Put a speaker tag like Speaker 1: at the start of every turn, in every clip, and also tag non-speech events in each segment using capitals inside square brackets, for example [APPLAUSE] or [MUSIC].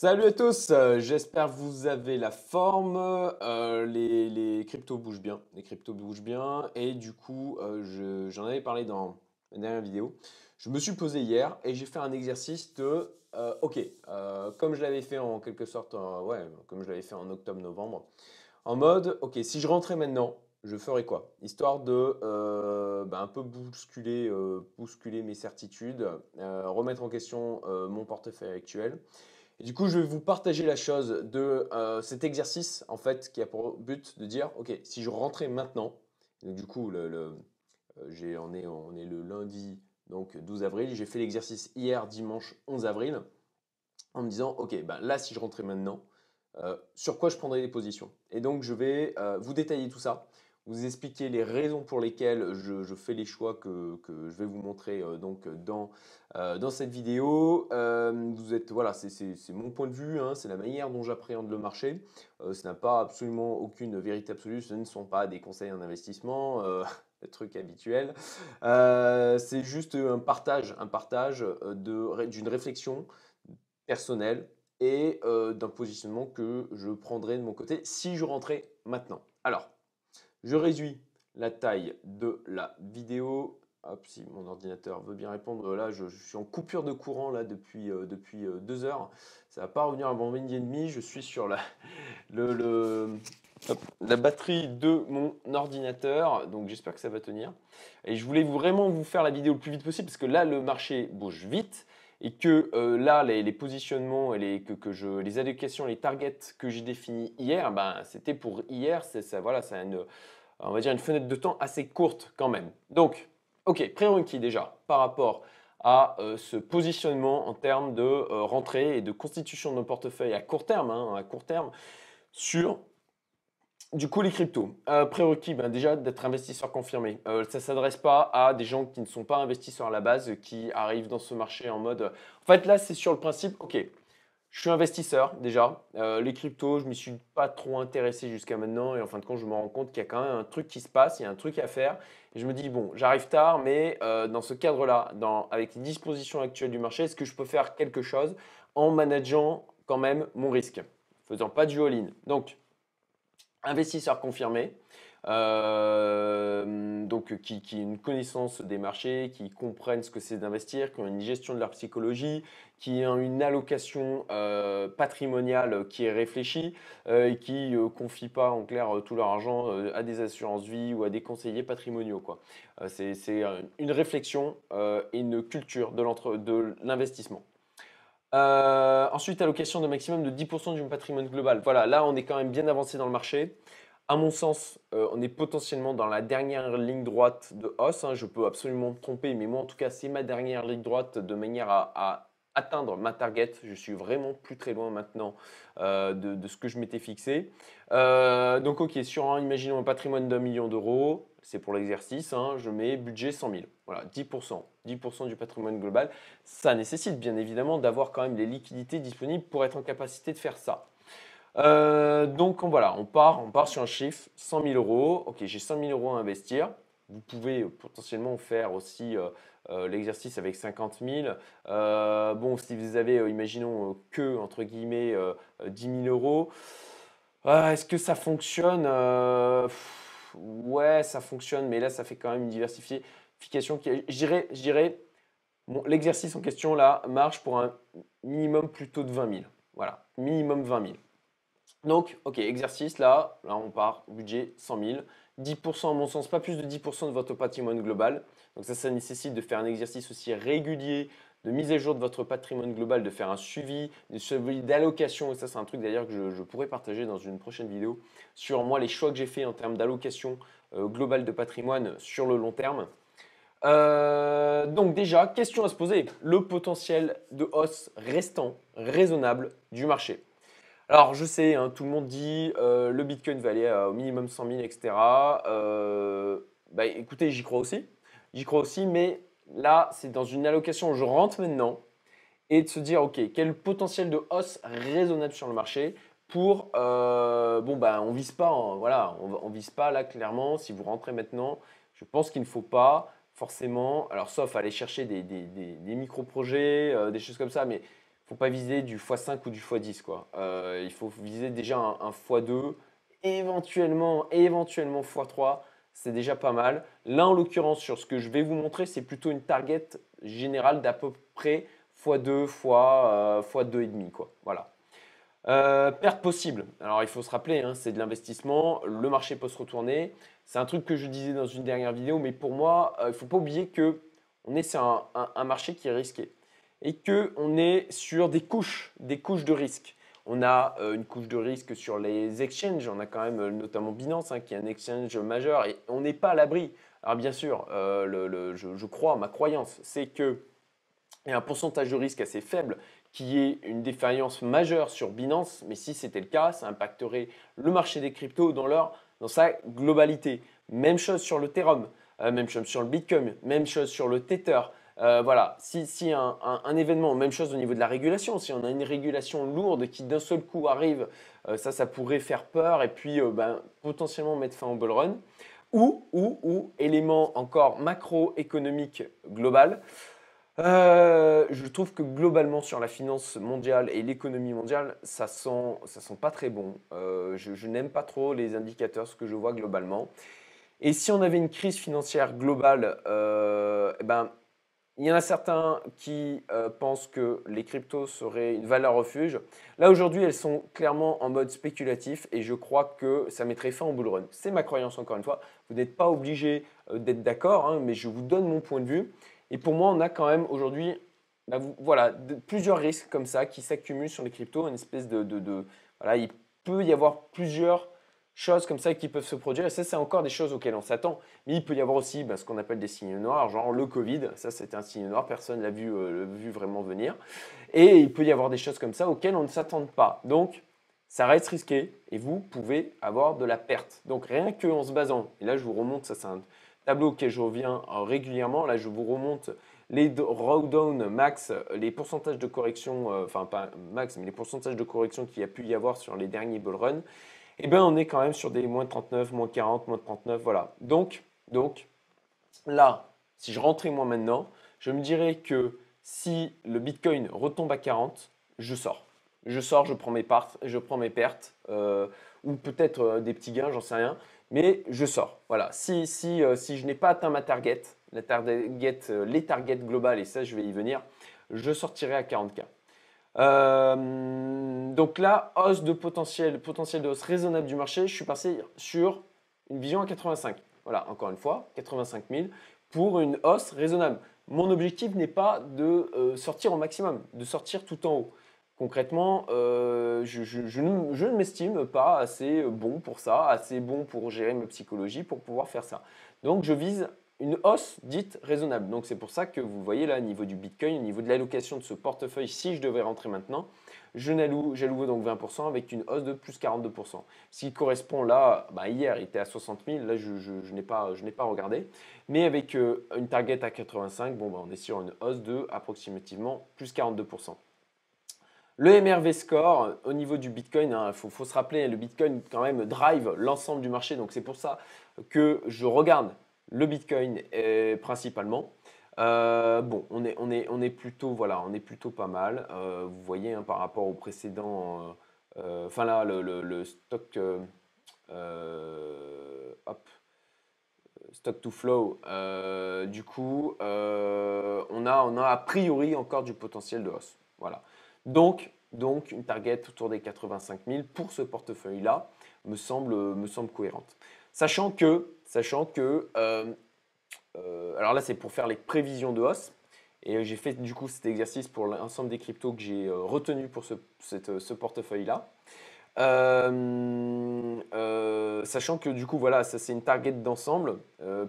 Speaker 1: Salut à tous, euh, j'espère que vous avez la forme. Euh, les, cryptos bougent bien, les cryptos bougent bien et du coup, euh, j'en avais parlé dans la dernière vidéo. Je me suis posé hier et j'ai fait un exercice de, ok, comme je l'avais fait en quelque sorte, ouais, comme je l'avais fait en octobre-novembre, en mode, ok, si je rentrais maintenant, je ferais quoi? Histoire de bah, un peu bousculer, bousculer mes certitudes, remettre en question mon portefeuille actuel du coup, je vais vous partager la chose de euh, cet exercice, en fait, qui a pour but de dire, OK, si je rentrais maintenant, du coup, le, euh, on, est, le lundi, donc 12 avril, j'ai fait l'exercice hier, dimanche 11 avril, en me disant, OK, ben là, si je rentrais maintenant, euh, sur quoi je prendrais des positions? Et donc, je vais vous détailler tout ça vous expliquer les raisons pour lesquelles je, fais les choix que, je vais vous montrer euh, donc dans, euh, dans cette vidéo. Euh, vous êtes, voilà, c'est mon point de vue, hein, c'est la manière dont j'appréhende le marché. ce n'a pas absolument aucune vérité absolue, ce ne sont pas des conseils en investissement. [LAUGHS] le truc habituel. c'est juste un partage, un partage d'une réflexion personnelle et d'un positionnement que je prendrais de mon côté si je rentrais maintenant. Alors, je réduis la taille de la vidéo. Hop, si mon ordinateur veut bien répondre, là je, suis en coupure de courant là depuis, euh, euh, deux heures. Ça va pas revenir avant midi et demi. Je suis sur la, [LAUGHS] la batterie de mon ordinateur. Donc j'espère que ça va tenir. Et je voulais vraiment vous faire la vidéo le plus vite possible parce que là le marché bouge vite et que euh, là, les, positionnements et les, que, je, les allocations, les targets que j'ai définis hier, ben, c'était pour hier, c'est voilà, c'est une, on va dire une fenêtre de temps assez courte quand même. Donc, ok, prérequis déjà par rapport à euh, ce positionnement en termes de euh, rentrée et de constitution de nos portefeuilles à court terme, hein, à court terme, sur du coup, les cryptos, euh, prérequis, ben déjà d'être investisseur confirmé. Euh, ça ne s'adresse pas à des gens qui ne sont pas investisseurs à la base, qui arrivent dans ce marché en mode... En fait, là, c'est sur le principe, ok, je suis investisseur déjà. Euh, les cryptos, je ne m'y suis pas trop intéressé jusqu'à maintenant. Et en fin de compte, je me rends compte qu'il y a quand même un truc qui se passe, il y a un truc à faire. Et je me dis, bon, j'arrive tard, mais dans ce cadre-là, avec les dispositions actuelles du marché, est-ce que je peux faire quelque chose en manageant quand même mon risque, faisant pas du all-in? Donc, investisseurs confirmés, euh, donc qui, qui, ont une connaissance des marchés, qui comprennent ce que c'est d'investir, qui ont une gestion de leur psychologie, qui ont une allocation euh, patrimoniale qui est réfléchie euh, et qui ne confient pas en clair tout leur argent à des assurances vie ou à des conseillers patrimoniaux. c'est une réflexion et une culture de l'investissement. Euh, ensuite, allocation de maximum de 10% du patrimoine global. Voilà, là, on est quand même bien avancé dans le marché. À mon sens, euh, on est potentiellement dans la dernière ligne droite de hausse. Hein. Je peux absolument me tromper, mais moi, en tout cas, c'est ma dernière ligne droite de manière à, atteindre ma target. Je suis vraiment plus très loin maintenant euh, de, ce que je m'étais fixé. donc, ok, sur, imaginons un patrimoine d'un million d'euros, c'est pour l'exercice, hein, je mets budget 100 000. Voilà, 10%. 10% du patrimoine global. Ça nécessite bien évidemment d'avoir quand même les liquidités disponibles pour être en capacité de faire ça. Euh, donc voilà, on part, on part sur un chiffre, 100 000 euros. Ok, j'ai 100 000 euros à investir. Vous pouvez potentiellement faire aussi euh, euh, l'exercice avec 50 000. bon, si vous avez, imaginons, que, entre guillemets, 10 000 euros, est-ce que ça fonctionne? Ouais, ça fonctionne, mais là, ça fait quand même une diversification je l'exercice en question là marche pour un minimum plutôt de 20 000. Voilà, minimum 20 000. Donc, ok, exercice là, là on part, budget 100 000. 10% à mon sens, pas plus de 10% de votre patrimoine global. Donc ça, ça nécessite de faire un exercice aussi régulier de mise à jour de votre patrimoine global, de faire un suivi, de suivi d'allocation. Et ça, c'est un truc d'ailleurs que je, pourrais partager dans une prochaine vidéo sur moi les choix que j'ai fait en termes d'allocation euh, globale de patrimoine sur le long terme. Euh, donc déjà, question à se poser, le potentiel de hausse restant raisonnable du marché. Alors je sais, hein, tout le monde dit euh, le Bitcoin va aller au minimum 100 000, etc. bah, écoutez, j'y crois aussi. J'y crois aussi, mais là, c'est dans une allocation, je rentre maintenant, et de se dire, OK, quel potentiel de hausse raisonnable sur le marché pour, euh, bon, ben, on vise pas, voilà, on, vise pas là clairement, si vous rentrez maintenant, je pense qu'il ne faut pas forcément, alors sauf aller chercher des, micro-projets, euh, des choses comme ça, mais faut pas viser du x5 ou du x10. Quoi. il faut viser déjà un, un x2, éventuellement, éventuellement x3 c'est déjà pas mal. Là, en l'occurrence, sur ce que je vais vous montrer, c'est plutôt une target générale d'à peu près x2, x, x2,5. Quoi. Voilà. Euh, perte possible. Alors, il faut se rappeler, hein, c'est de l'investissement. Le marché peut se retourner. C'est un truc que je disais dans une dernière vidéo, mais pour moi, euh, il ne faut pas oublier que on est sur un, un marché qui est risqué et qu'on est sur des couches, des couches de risque. On a euh, une couche de risque sur les exchanges. On a quand même euh, notamment Binance, hein, qui est un exchange majeur, et on n'est pas à l'abri. Alors bien sûr, euh, je, crois, ma croyance, c'est qu'il y a un pourcentage de risque assez faible qui est une défaillance majeure sur Binance, mais si c'était le cas, ça impacterait le marché des cryptos dans, leur, dans sa globalité. Même chose sur le Ethereum, même chose sur le Bitcoin, même chose sur le Tether. Euh, voilà, si, un, événement, même chose au niveau de la régulation, si on a une régulation lourde qui d'un seul coup arrive, euh, ça, ça pourrait faire peur et puis euh, ben, potentiellement mettre fin au bull run. Ou, ou, ou, élément encore macroéconomique global, je trouve que globalement sur la finance mondiale et l'économie mondiale, ça sent, ça sent pas très bon. je, n'aime pas trop les indicateurs, ce que je vois globalement. Et si on avait une crise financière globale, eh ben, il y en a certains qui euh, pensent que les cryptos seraient une valeur refuge. Là, aujourd'hui, elles sont clairement en mode spéculatif et je crois que ça mettrait fin au bull run. C'est ma croyance, encore une fois. Vous n'êtes pas obligé euh, d'être d'accord, hein, mais je vous donne mon point de vue. Et pour moi, on a quand même aujourd'hui bah, voilà, plusieurs risques comme ça qui s'accumulent sur les cryptos. Une espèce de, de, voilà, il peut y avoir plusieurs choses comme ça qui peuvent se produire. Et ça, c'est encore des choses auxquelles on s'attend. Mais il peut y avoir aussi bah, ce qu'on appelle des signes noirs, genre le Covid. Ça, c'était un signe noir. Personne l'a vu, euh, vu vraiment venir. Et il peut y avoir des choses comme ça auxquelles on ne s'attend pas. Donc, ça reste risqué et vous pouvez avoir de la perte. Donc, rien qu'en se basant, et là, je vous remonte, ça, c'est un tableau auquel je reviens euh, régulièrement. Là, je vous remonte les drawdown max, les pourcentages de correction, euh, enfin pas max, mais les pourcentages de correction qu'il y a pu y avoir sur les derniers bull runs eh bien, on est quand même sur des moins 39, moins 40, moins 39, voilà. Donc, donc là, si je rentrais moi maintenant, je me dirais que si le Bitcoin retombe à 40, je sors. Je sors, je prends mes, parts, je prends mes pertes, euh, ou peut-être euh, des petits gains, j'en sais rien, mais je sors. Voilà. Si, si, euh, si je n'ai pas atteint ma target, target les targets globales, et ça je vais y venir, je sortirai à 40K. Euh, donc là, hausse de potentiel, potentiel de hausse raisonnable du marché, je suis passé sur une vision à 85. Voilà, encore une fois, 85 000 pour une hausse raisonnable. Mon objectif n'est pas de euh, sortir au maximum, de sortir tout en haut. Concrètement, euh, je, je, ne, m'estime pas assez bon pour ça, assez bon pour gérer ma psychologie, pour pouvoir faire ça. Donc je vise une hausse dite raisonnable. Donc c'est pour ça que vous voyez là, au niveau du Bitcoin, au niveau de l'allocation de ce portefeuille, si je devais rentrer maintenant, je n'alloue donc 20% avec une hausse de plus 42%. Ce qui correspond là, bah, hier il était à 60 000, là je, n'ai pas, pas, regardé, mais avec euh, une target à 85, bon, bah, on est sur une hausse de approximativement plus 42%. Le MRV score au niveau du Bitcoin, il hein, faut, se rappeler, le Bitcoin quand même drive l'ensemble du marché, donc c'est pour ça que je regarde le Bitcoin principalement. Euh, bon, on est, on, est, on, est plutôt, voilà, on est plutôt pas mal. Euh, vous voyez, hein, par rapport au précédent, euh, enfin là, le, stock, hop, stock to flow, du coup, on, a, a priori encore du potentiel de hausse. Voilà. Donc, donc une target autour des 85 000 pour ce portefeuille-là me semble, me semble cohérente. Sachant que, sachant que euh, euh, alors là c'est pour faire les prévisions de hausse, et j'ai fait du coup cet exercice pour l'ensemble des cryptos que j'ai euh, retenu pour ce, ce portefeuille-là. sachant que du coup voilà, ça c'est une target d'ensemble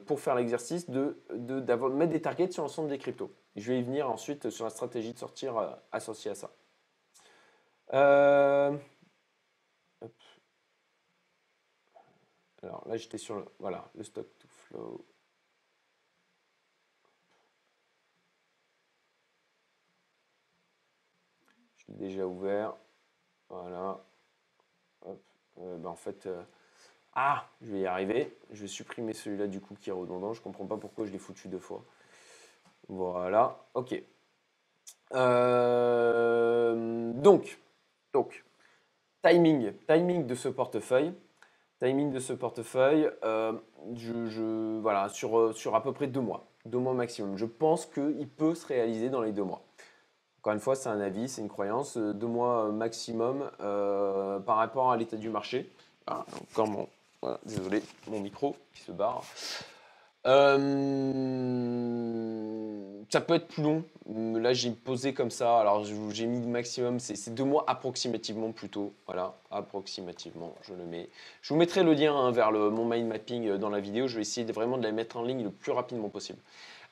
Speaker 1: pour faire l'exercice de, de mettre des targets sur l'ensemble des cryptos. Je vais y venir ensuite sur la stratégie de sortir associée à ça. Alors là, j'étais sur le, voilà, le stock to flow. Je l'ai déjà ouvert. Voilà. Euh, ben, en fait, euh, ah, je vais y arriver. Je vais supprimer celui-là du coup qui est redondant. Je comprends pas pourquoi je l'ai foutu deux fois. Voilà. Ok. Euh, donc, donc, timing, timing de ce portefeuille. Timing de ce portefeuille, euh, je, voilà, sur, sur à peu près deux mois, deux mois maximum. Je pense qu'il peut se réaliser dans les deux mois. Encore une fois, c'est un avis, c'est une croyance, deux mois maximum par rapport à l'état du marché. Ah, encore mon, désolé, mon micro qui se barre. Euh, ça peut être plus long. Là, j'ai posé comme ça. Alors, j'ai mis maximum, c'est deux mois approximativement plutôt. Voilà, approximativement, je le mets. Je vous mettrai le lien hein, vers le, mon mind mapping euh, dans la vidéo. Je vais essayer vraiment de la mettre en ligne le plus rapidement possible.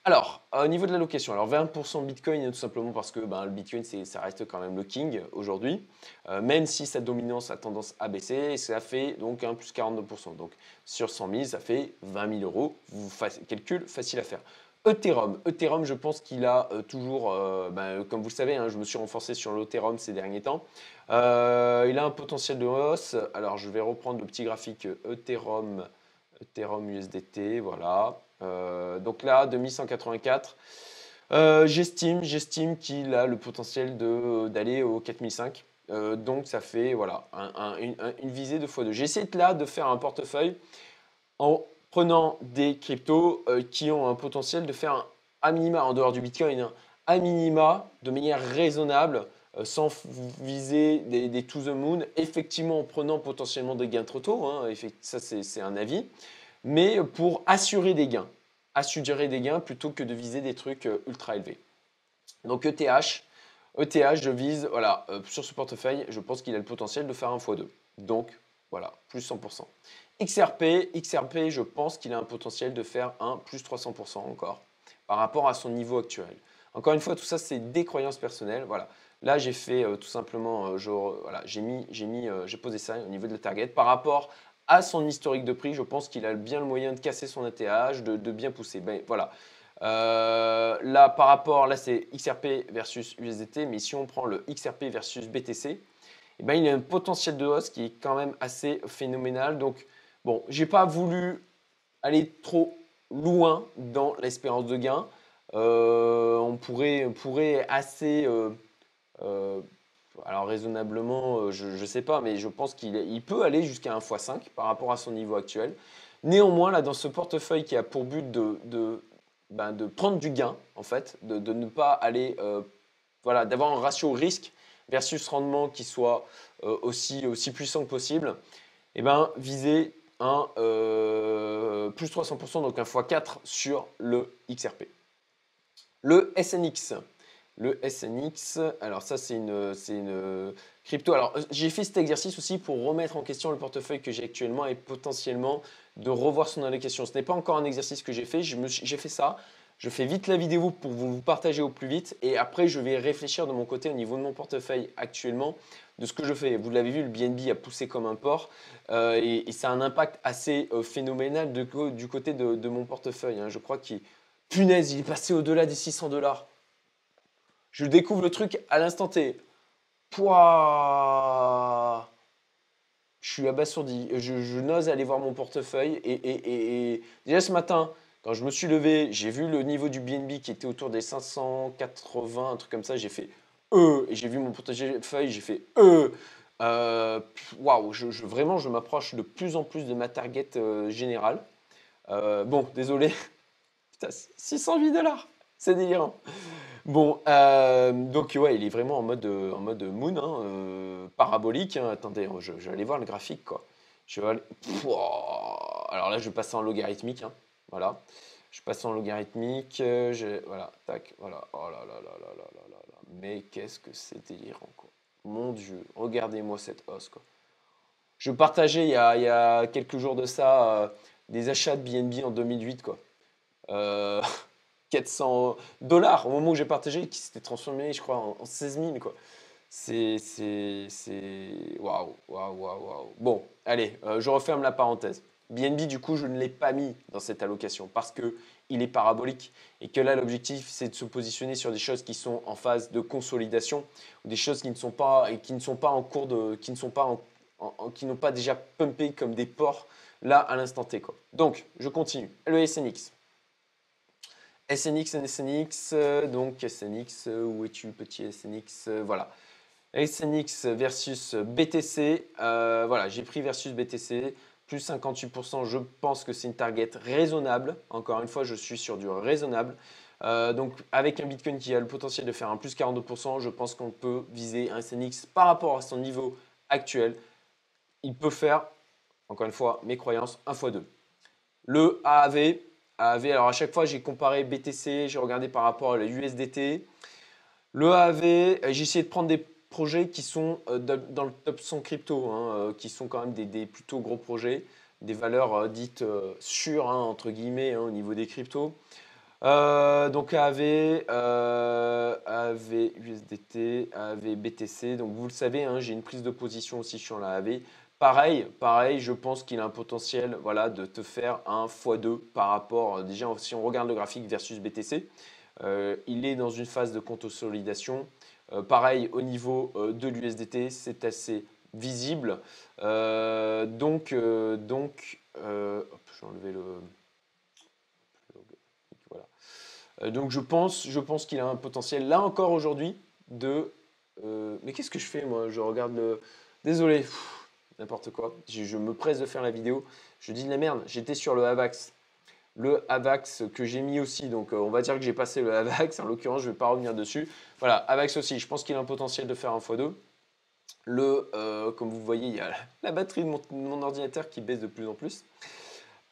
Speaker 1: Alors, au niveau de la location, alors 20% Bitcoin, tout simplement parce que ben, le Bitcoin, ça reste quand même le king aujourd'hui, euh, même si sa dominance a tendance à baisser, ça fait donc un plus 42%. Donc, sur 100 000, ça fait 20 000 euros. Vous calcul facile à faire. Ethereum, Ethereum, je pense qu'il a euh, toujours, euh, ben, comme vous le savez, hein, je me suis renforcé sur l'Ethereum ces derniers temps. il a un potentiel de hausse. Alors, je vais reprendre le petit graphique Ethereum, Ethereum USDT, voilà. Euh, donc là, 2184. Euh, j'estime, j'estime qu'il a le potentiel d'aller au 4005. Euh, donc ça fait voilà, une, visée de x2. J'ai essayé là de faire un portefeuille en prenant des cryptos qui ont un potentiel de faire un, minima, en dehors du Bitcoin, hein, un minima de manière raisonnable, sans viser des, to the moon, effectivement en prenant potentiellement des gains trop tôt, hein, ça c'est un avis, mais pour assurer des gains. Assurer des gains plutôt que de viser des trucs euh, ultra élevés. Donc ETH, ETH, je vise, voilà, euh, sur ce portefeuille, je pense qu'il a le potentiel de faire un x2. Donc, voilà, plus 100%. XRP, XRP, je pense qu'il a un potentiel de faire un plus 300% encore par rapport à son niveau actuel. Encore une fois, tout ça, c'est des croyances personnelles. Voilà. Là, j'ai fait euh, tout simplement, voilà, j'ai mis, j'ai mis, j'ai posé ça au niveau de la target par rapport à son historique de prix, je pense qu'il a bien le moyen de casser son ATH, de, bien pousser. Ben, voilà. Euh, là, par rapport, là c'est XRP versus USDT, mais si on prend le XRP versus BTC, eh ben, il a un potentiel de hausse qui est quand même assez phénoménal. Bon, j'ai pas voulu aller trop loin dans l'espérance de gain. Euh, on, pourrait, pourrait assez euh, alors raisonnablement, euh, je ne sais pas, mais je pense qu'il peut aller jusqu'à 1 x5 par rapport à son niveau actuel. Néanmoins, là, dans ce portefeuille qui a pour but de, ben, prendre du gain, en fait, de, ne pas aller, euh, voilà, d'avoir un ratio risque versus rendement qui soit euh, aussi, aussi puissant que possible, et eh ben, viser un plus 300%, donc un x4 sur le XRP. Le SNX, le SNX. Alors ça, c'est une, une crypto. Alors j'ai fait cet exercice aussi pour remettre en question le portefeuille que j'ai actuellement et potentiellement de revoir son allocation. Ce n'est pas encore un exercice que j'ai fait. J'ai fait ça. Je fais vite la vidéo pour vous partager au plus vite et après je vais réfléchir de mon côté au niveau de mon portefeuille actuellement de ce que je fais. Vous l'avez vu, le BNB a poussé comme un porc euh, et, ça a un impact assez euh, phénoménal du côté de, mon portefeuille. Hein. Je crois qu'il, punaise, il est passé au-delà des 600 dollars. Je découvre le truc à l'instant T. Pouah Je suis abasourdi. Je, n'ose aller voir mon portefeuille. Et, déjà ce matin, quand je me suis levé, j'ai vu le niveau du BNB qui était autour des 580, un truc comme ça. J'ai fait E. Et j'ai vu mon portefeuille, j'ai fait E. Waouh, je, vraiment, je m'approche de plus en plus de ma target euh, générale. Euh, bon, désolé. [LAUGHS] Putain, 608 dollars. C'est délirant. Bon, euh, donc ouais, il est vraiment en mode, en mode moon, hein, euh, parabolique. Hein. Attendez, je, vais aller voir le graphique, quoi. Je vais Alors là, je vais passer en logarithmique, hein. Voilà. Je passe en logarithmique, euh, voilà, tac, voilà. Oh là là là là là là là là. Mais qu'est-ce que c'est délirant, quoi. Mon Dieu, regardez-moi cette hausse, quoi. Je partageais il y a, quelques jours de ça des achats de BNB en 2008, quoi. [LAUGHS] 400 dollars au moment où j'ai partagé, qui s'était transformé, je crois, en, 16 000. Quoi. C'est. Waouh, waouh, waouh, waouh. Bon, allez, euh, je referme la parenthèse. BNB, du coup, je ne l'ai pas mis dans cette allocation parce qu'il est parabolique et que là, l'objectif, c'est de se positionner sur des choses qui sont en phase de consolidation ou des choses qui ne sont pas, et qui ne sont pas en cours de. qui ne pas qui n'ont pas déjà pumpé comme des porcs là à l'instant T. Donc, je continue. Le SNX. SNX SNX, donc SNX, où es-tu petit SNX Voilà. SNX versus BTC, voilà, j'ai pris versus BTC, plus 58%, je pense que c'est une target raisonnable. Encore une fois, je suis sur du raisonnable. Euh, donc avec un Bitcoin qui a le potentiel de faire un plus 42%, je pense qu'on peut viser un SNX par rapport à son niveau actuel. Il peut faire, encore une fois, mes croyances, 1 x 2. Le AAV, AAV, alors à chaque fois j'ai comparé BTC, j'ai regardé par rapport à la USDT. Le AAV, euh, j'ai essayé de prendre des projets qui sont euh, dans le top 100 crypto, hein, qui sont quand même des, plutôt gros projets, des valeurs dites sûres, hein, entre guillemets, hein, au niveau des cryptos. Euh, donc AV, euh, AV USDT, AV BTC. Donc vous le savez, j'ai une prise de position aussi sur la AV. Pareil, pareil, je pense qu'il a un potentiel voilà, de te faire un x2 par rapport, déjà si on regarde le graphique versus BTC, euh, il est dans une phase de consolidation. Pareil, au niveau de l'USDT, c'est assez visible. donc, donc je le... Euh, donc je pense, je pense qu'il a un potentiel, là encore aujourd'hui, de... Euh, mais qu'est-ce que je fais moi? Je regarde le... Désolé, n'importe quoi. Je, me presse de faire la vidéo. Je dis de la merde, j'étais sur le AVAX. Le AVAX que j'ai mis aussi, donc euh, on va dire que j'ai passé le AVAX, en l'occurrence je ne vais pas revenir dessus. Voilà, AVAX aussi, je pense qu'il a un potentiel de faire un x2. Le, comme vous voyez, il y a [LAUGHS] la batterie de mon ordinateur qui baisse de plus en plus.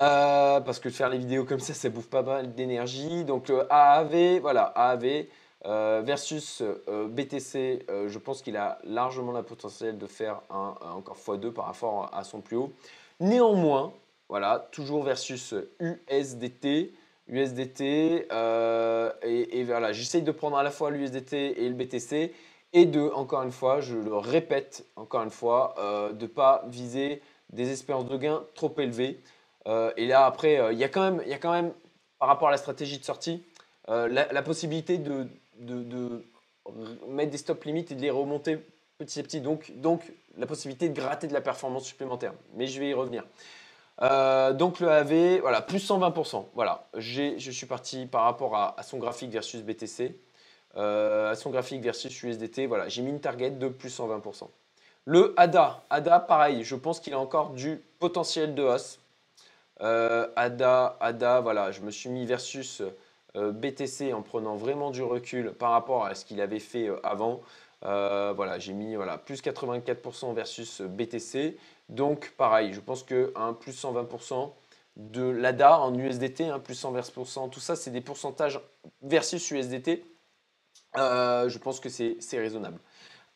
Speaker 1: Euh, parce que faire les vidéos comme ça, ça bouffe pas mal d'énergie. Donc le AAV, voilà, AAV euh, versus euh, BTC, je pense qu'il a largement la potentiel de faire un, encore x2 par rapport à son plus haut. Néanmoins, voilà, toujours versus USDT. USDT, et, et, voilà, j'essaye de prendre à la fois l'USDT et le BTC, et de, encore une fois, je le répète encore une fois, de ne pas viser des espérances de gain trop élevées. Euh, et là, après, euh, il y, a quand même, y a quand même, par rapport à la stratégie de sortie, euh, la, possibilité de, de, mettre des stop limites et de les remonter petit à petit. Donc, donc, la possibilité de gratter de la performance supplémentaire. Mais je vais y revenir. Donc le AV, voilà, plus 120%. Voilà, je suis parti par rapport à, son graphique versus BTC, à son graphique versus USDT. Voilà, j'ai mis une target de plus 120%. Le ADA, ADA, pareil, je pense qu'il a encore du potentiel de hausse. Euh, ADA, ADA, voilà, je me suis mis versus euh, BTC en prenant vraiment du recul par rapport à ce qu'il avait fait euh, avant. voilà, j'ai mis voilà, plus 84% versus BTC. Donc, pareil, je pense que plus 120% de l'ADA en USDT, un plus 120%, tout ça, c'est des pourcentages versus USDT. je pense que c'est raisonnable.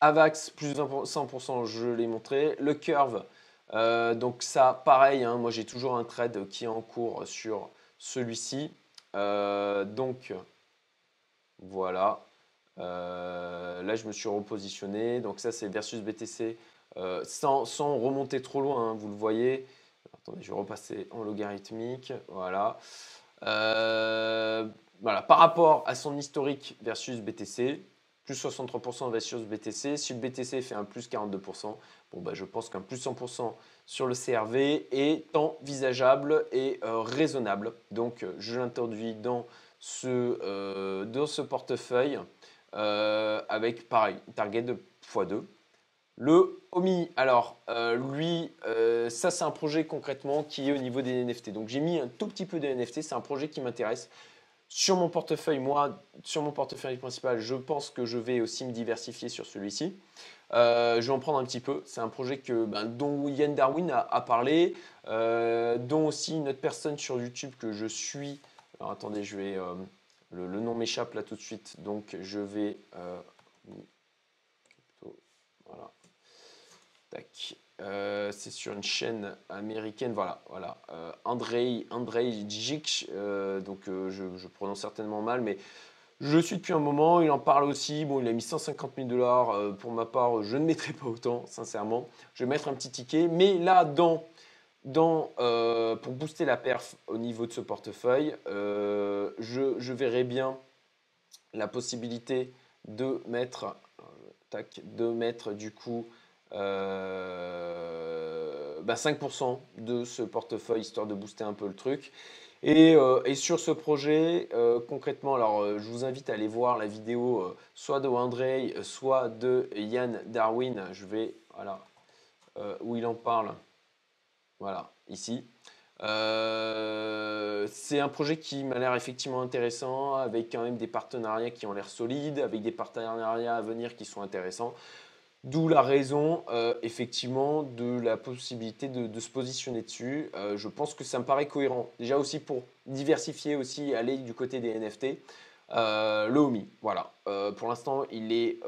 Speaker 1: AVAX, plus 100%, je l'ai montré. Le Curve, euh, donc ça, pareil, hein, moi j'ai toujours un trade qui est en cours sur celui-ci. Euh, donc voilà. Euh, là, je me suis repositionné. Donc ça, c'est versus BTC sans, remonter trop loin, hein, vous le voyez. Attendez, je vais repasser en logarithmique. Voilà. voilà. Par rapport à son historique versus BTC, plus 63% versus BTC. Si le BTC fait un plus 42%, bon, bah, je pense qu'un plus 100% sur le CRV est envisageable et euh, raisonnable. Donc, je l'introduis dans, ce, euh, dans ce portefeuille euh, avec, pareil, target de x2. Le OMI, alors lui, ça c'est un projet concrètement qui est au niveau des NFT. Donc j'ai mis un tout petit peu de NFT, c'est un projet qui m'intéresse. Sur mon portefeuille, moi, sur mon portefeuille principal, je pense que je vais aussi me diversifier sur celui-ci. Euh, je vais en prendre un petit peu. C'est un projet que, ben, dont Yann Darwin a, parlé, euh, dont aussi une autre personne sur YouTube que je suis. Alors attendez, je vais. Euh, le, nom m'échappe là tout de suite, donc je vais. voilà. Tac. Euh, c'est sur une chaîne américaine, voilà, voilà. Euh, Andrei, Andrei euh, donc je, prononce certainement mal, mais je suis depuis un moment, il en parle aussi, bon il a mis 150 000 dollars, pour ma part je ne mettrai pas autant, sincèrement. Je vais mettre un petit ticket, mais là, dans, dans, pour booster la perf au niveau de ce portefeuille, je, je verrai bien la possibilité de mettre, tac, de mettre du coup 5% euh, bah, de ce portefeuille histoire de booster un peu le truc. Et, sur ce projet, concrètement, alors je vous invite à aller voir la vidéo soit de André, soit de Yann Darwin. Je vais, voilà, où il en parle. Voilà, ici. Euh, c'est un projet qui m'a l'air effectivement intéressant, avec quand même des partenariats qui ont l'air solides, avec des partenariats à venir qui sont intéressants. D'où la raison, euh, effectivement, de la possibilité de, se positionner dessus. Euh, je pense que ça me paraît cohérent. Déjà aussi pour diversifier aussi, aller du côté des NFT. le OMI, voilà. pour l'instant, il est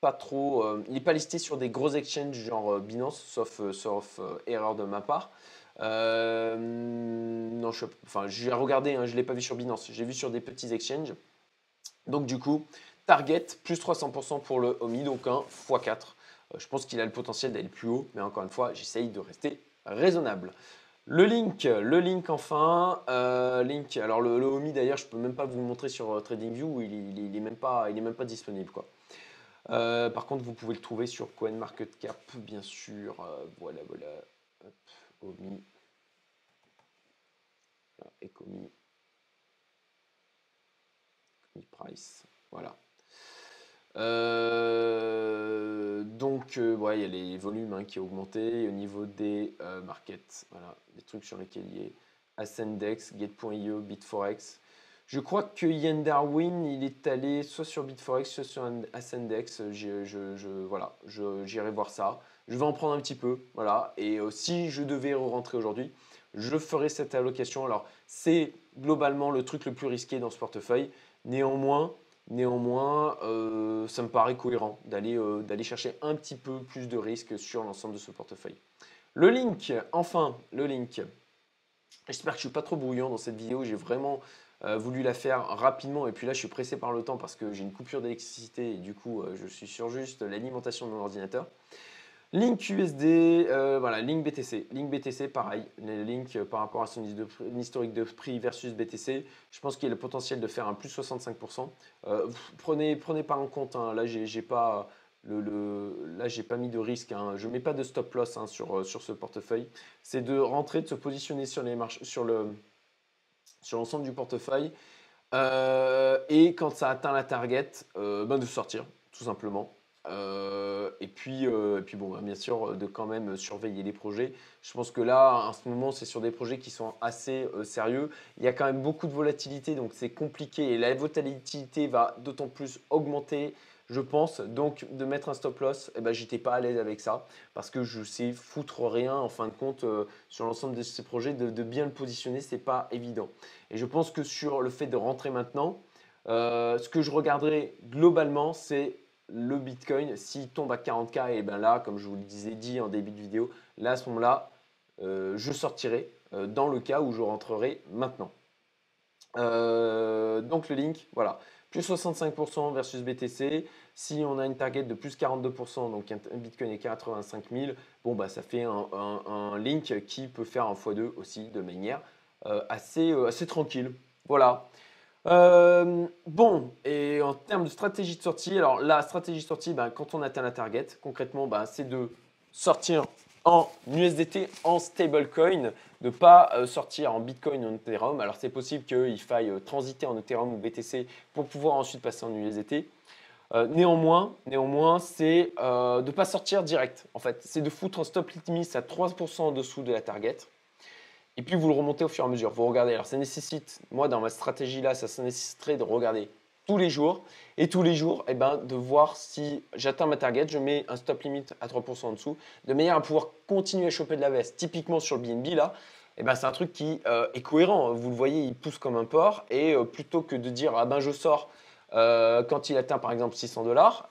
Speaker 1: pas trop, il n'est pas listé sur des gros exchanges genre Binance, sauf, erreur de ma part. Euh, non, je, enfin, j'ai regardé, hein, je ne l'ai pas vu sur Binance, j'ai vu sur des petits exchanges. Donc du coup, Target, plus 300% pour le OMI, donc un x4. Euh, je pense qu'il a le potentiel d'aller plus haut, mais encore une fois, j'essaye de rester raisonnable. Le link, le link enfin, euh, link. Alors le, OMI d'ailleurs, je peux même pas vous le montrer sur TradingView, il, il, est même pas, il est même pas disponible quoi. par contre, vous pouvez le trouver sur CoinMarketCap, bien sûr. voilà, voilà. Ecomi. Ecomi. Price. Voilà. Euh, donc, euh, il y a les volumes hein, qui ont augmenté. Au niveau des euh, markets, voilà, des trucs sur lesquels il y a Ascendex, Get.io, Bitforex. Je crois que Yann Darwin, il est allé soit sur Bitforex, soit sur Ascendex. Je, je, voilà, j'irai voir ça je vais en prendre un petit peu, voilà. Et euh, si je devais rentrer aujourd'hui, je ferai cette allocation. Alors, c'est globalement le truc le plus risqué dans ce portefeuille. Néanmoins, néanmoins euh, ça me paraît cohérent euh, d'aller chercher un petit peu plus de risque sur l'ensemble de ce portefeuille. Le link, enfin, le link. J'espère que je ne suis pas trop brouillon dans cette vidéo. J'ai vraiment voulu la faire rapidement. Et puis là, je suis pressé par le temps parce que j'ai une coupure d'électricité et du coup, je suis sur juste l'alimentation de mon ordinateur. Link USD, euh, voilà, Link BTC. Link BTC, pareil. Les Link euh, par rapport à son historique de prix versus BTC, je pense qu'il y a le potentiel de faire un plus 65%. Euh, prenez, prenez pas en compte, hein, là, j'ai pas. Le, là, j'ai pas mis de risque. Hein. Je mets pas de stop loss hein, sur, sur ce portefeuille. C'est de rentrer, de se positionner sur les marches, sur le sur l'ensemble du portefeuille. et quand ça atteint la target, ben de sortir, tout simplement. Euh, et puis, euh, et puis bon, bah, bien sûr, de quand même surveiller les projets. Je pense que là, en ce moment, c'est sur des projets qui sont assez euh, sérieux. Il y a quand même beaucoup de volatilité, donc c'est compliqué. Et la volatilité va d'autant plus augmenter, je pense. Donc, de mettre un stop loss, eh ben, j'étais pas à l'aise avec ça parce que je sais foutre rien en fin de compte sur l'ensemble de ces projets. De, de bien le positionner, c'est pas évident. Et je pense que sur le fait de rentrer maintenant, ce que je regarderai globalement, c'est le Bitcoin, s'il tombe à 40K, et bien là, comme je vous le disais dit en début de vidéo, là à ce moment-là, euh, je sortirai euh, dans le cas où je rentrerai maintenant. Euh, donc le link, voilà, plus 65% versus BTC. Si on a une target de plus 42%, donc un Bitcoin est 85 000, bon bah ça fait un, link qui peut faire un x2 aussi de manière assez, assez tranquille. Voilà. Euh, bon, et en termes de stratégie de sortie, alors la stratégie de sortie, ben, quand on atteint la target, concrètement, ben, c'est de sortir en USDT, en stablecoin, de ne pas euh, sortir en Bitcoin en Ethereum. Alors c'est possible qu'il faille euh, transiter en Ethereum ou BTC pour pouvoir ensuite passer en USDT. néanmoins, néanmoins c'est de ne pas sortir direct. En fait, c'est de foutre un stop limit à 3% en dessous de la target. Et puis vous le remontez au fur et à mesure. Vous regardez. Alors ça nécessite, moi dans ma stratégie là, ça, nécessiterait de regarder tous les jours. Et tous les jours, eh ben, de voir si j'atteins ma target, je mets un stop limit à 3% en dessous, de manière à pouvoir continuer à choper de la veste. Typiquement sur le BNB là, eh ben, c'est un truc qui euh, est cohérent. Vous le voyez, il pousse comme un porc. Et euh, plutôt que de dire, ah ben je sors euh, quand il atteint par exemple 600 dollars,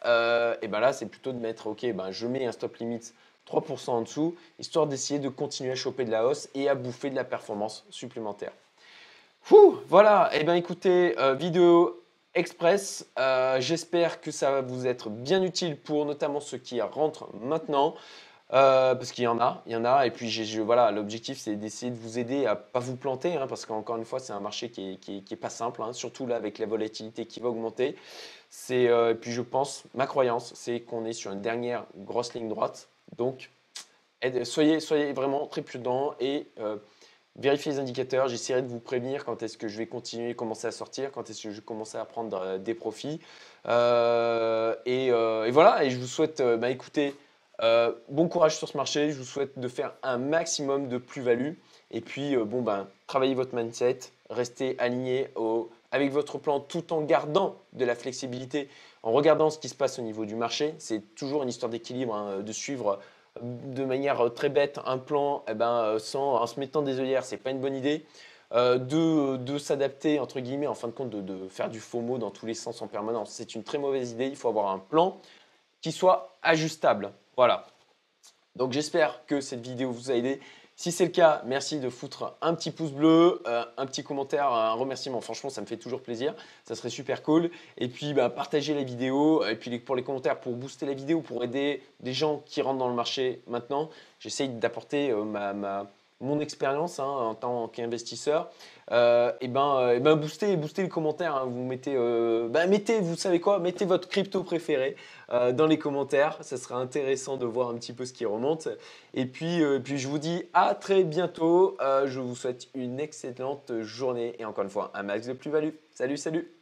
Speaker 1: et ben là c'est plutôt de mettre, ok, ben, je mets un stop limit 3% en dessous, histoire d'essayer de continuer à choper de la hausse et à bouffer de la performance supplémentaire. voilà, et eh bien écoutez, euh, vidéo express, euh, j'espère que ça va vous être bien utile pour notamment ceux qui rentrent maintenant. Euh, parce qu'il y en a, il y en a, et puis voilà, l'objectif c'est d'essayer de vous aider à pas vous planter, hein, parce qu'encore une fois c'est un marché qui est, pas simple, hein, surtout là avec la volatilité qui va augmenter. et puis je pense, ma croyance, c'est qu'on est sur une dernière grosse ligne droite, donc, soyez, vraiment très prudents et euh, vérifiez les indicateurs. J'essaierai de vous prévenir quand est-ce que je vais continuer, commencer à sortir, quand est-ce que je vais commencer à prendre euh, des profits. Euh, et, voilà, et je vous souhaite, bah, écoutez, bon courage sur ce marché. Je vous souhaite de faire un maximum de plus-value. Et puis, bon, ben, travaillez votre mindset, restez aligné avec votre plan tout en gardant de la flexibilité, en regardant ce qui se passe au niveau du marché. C'est toujours une histoire d'équilibre, hein, de suivre de manière très bête un plan eh ben, sans, en se mettant des œillères, c'est pas une bonne idée. Euh, de, s'adapter, entre guillemets, en fin de compte, de, faire du FOMO dans tous les sens en permanence. C'est une très mauvaise idée. Il faut avoir un plan qui soit ajustable. Voilà. Donc j'espère que cette vidéo vous a aidé. Si c'est le cas, merci de foutre un petit pouce bleu, euh, un petit commentaire, un remerciement. Franchement, ça me fait toujours plaisir. Ça serait super cool. Et puis, bah, partagez la vidéo. Et puis, pour les commentaires, pour booster la vidéo, pour aider des gens qui rentrent dans le marché maintenant, j'essaye d'apporter euh, ma mon expérience hein, en tant qu'investisseur, euh, et ben, euh, ben booster, booster les commentaires. Hein. vous mettez, euh, ben, mettez, vous savez quoi, mettez votre crypto préféré dans les commentaires. Ça sera intéressant de voir un petit peu ce qui remonte. Et puis, puis je vous dis à très bientôt. je vous souhaite une excellente journée et encore une fois un max de plus-value. Salut, salut.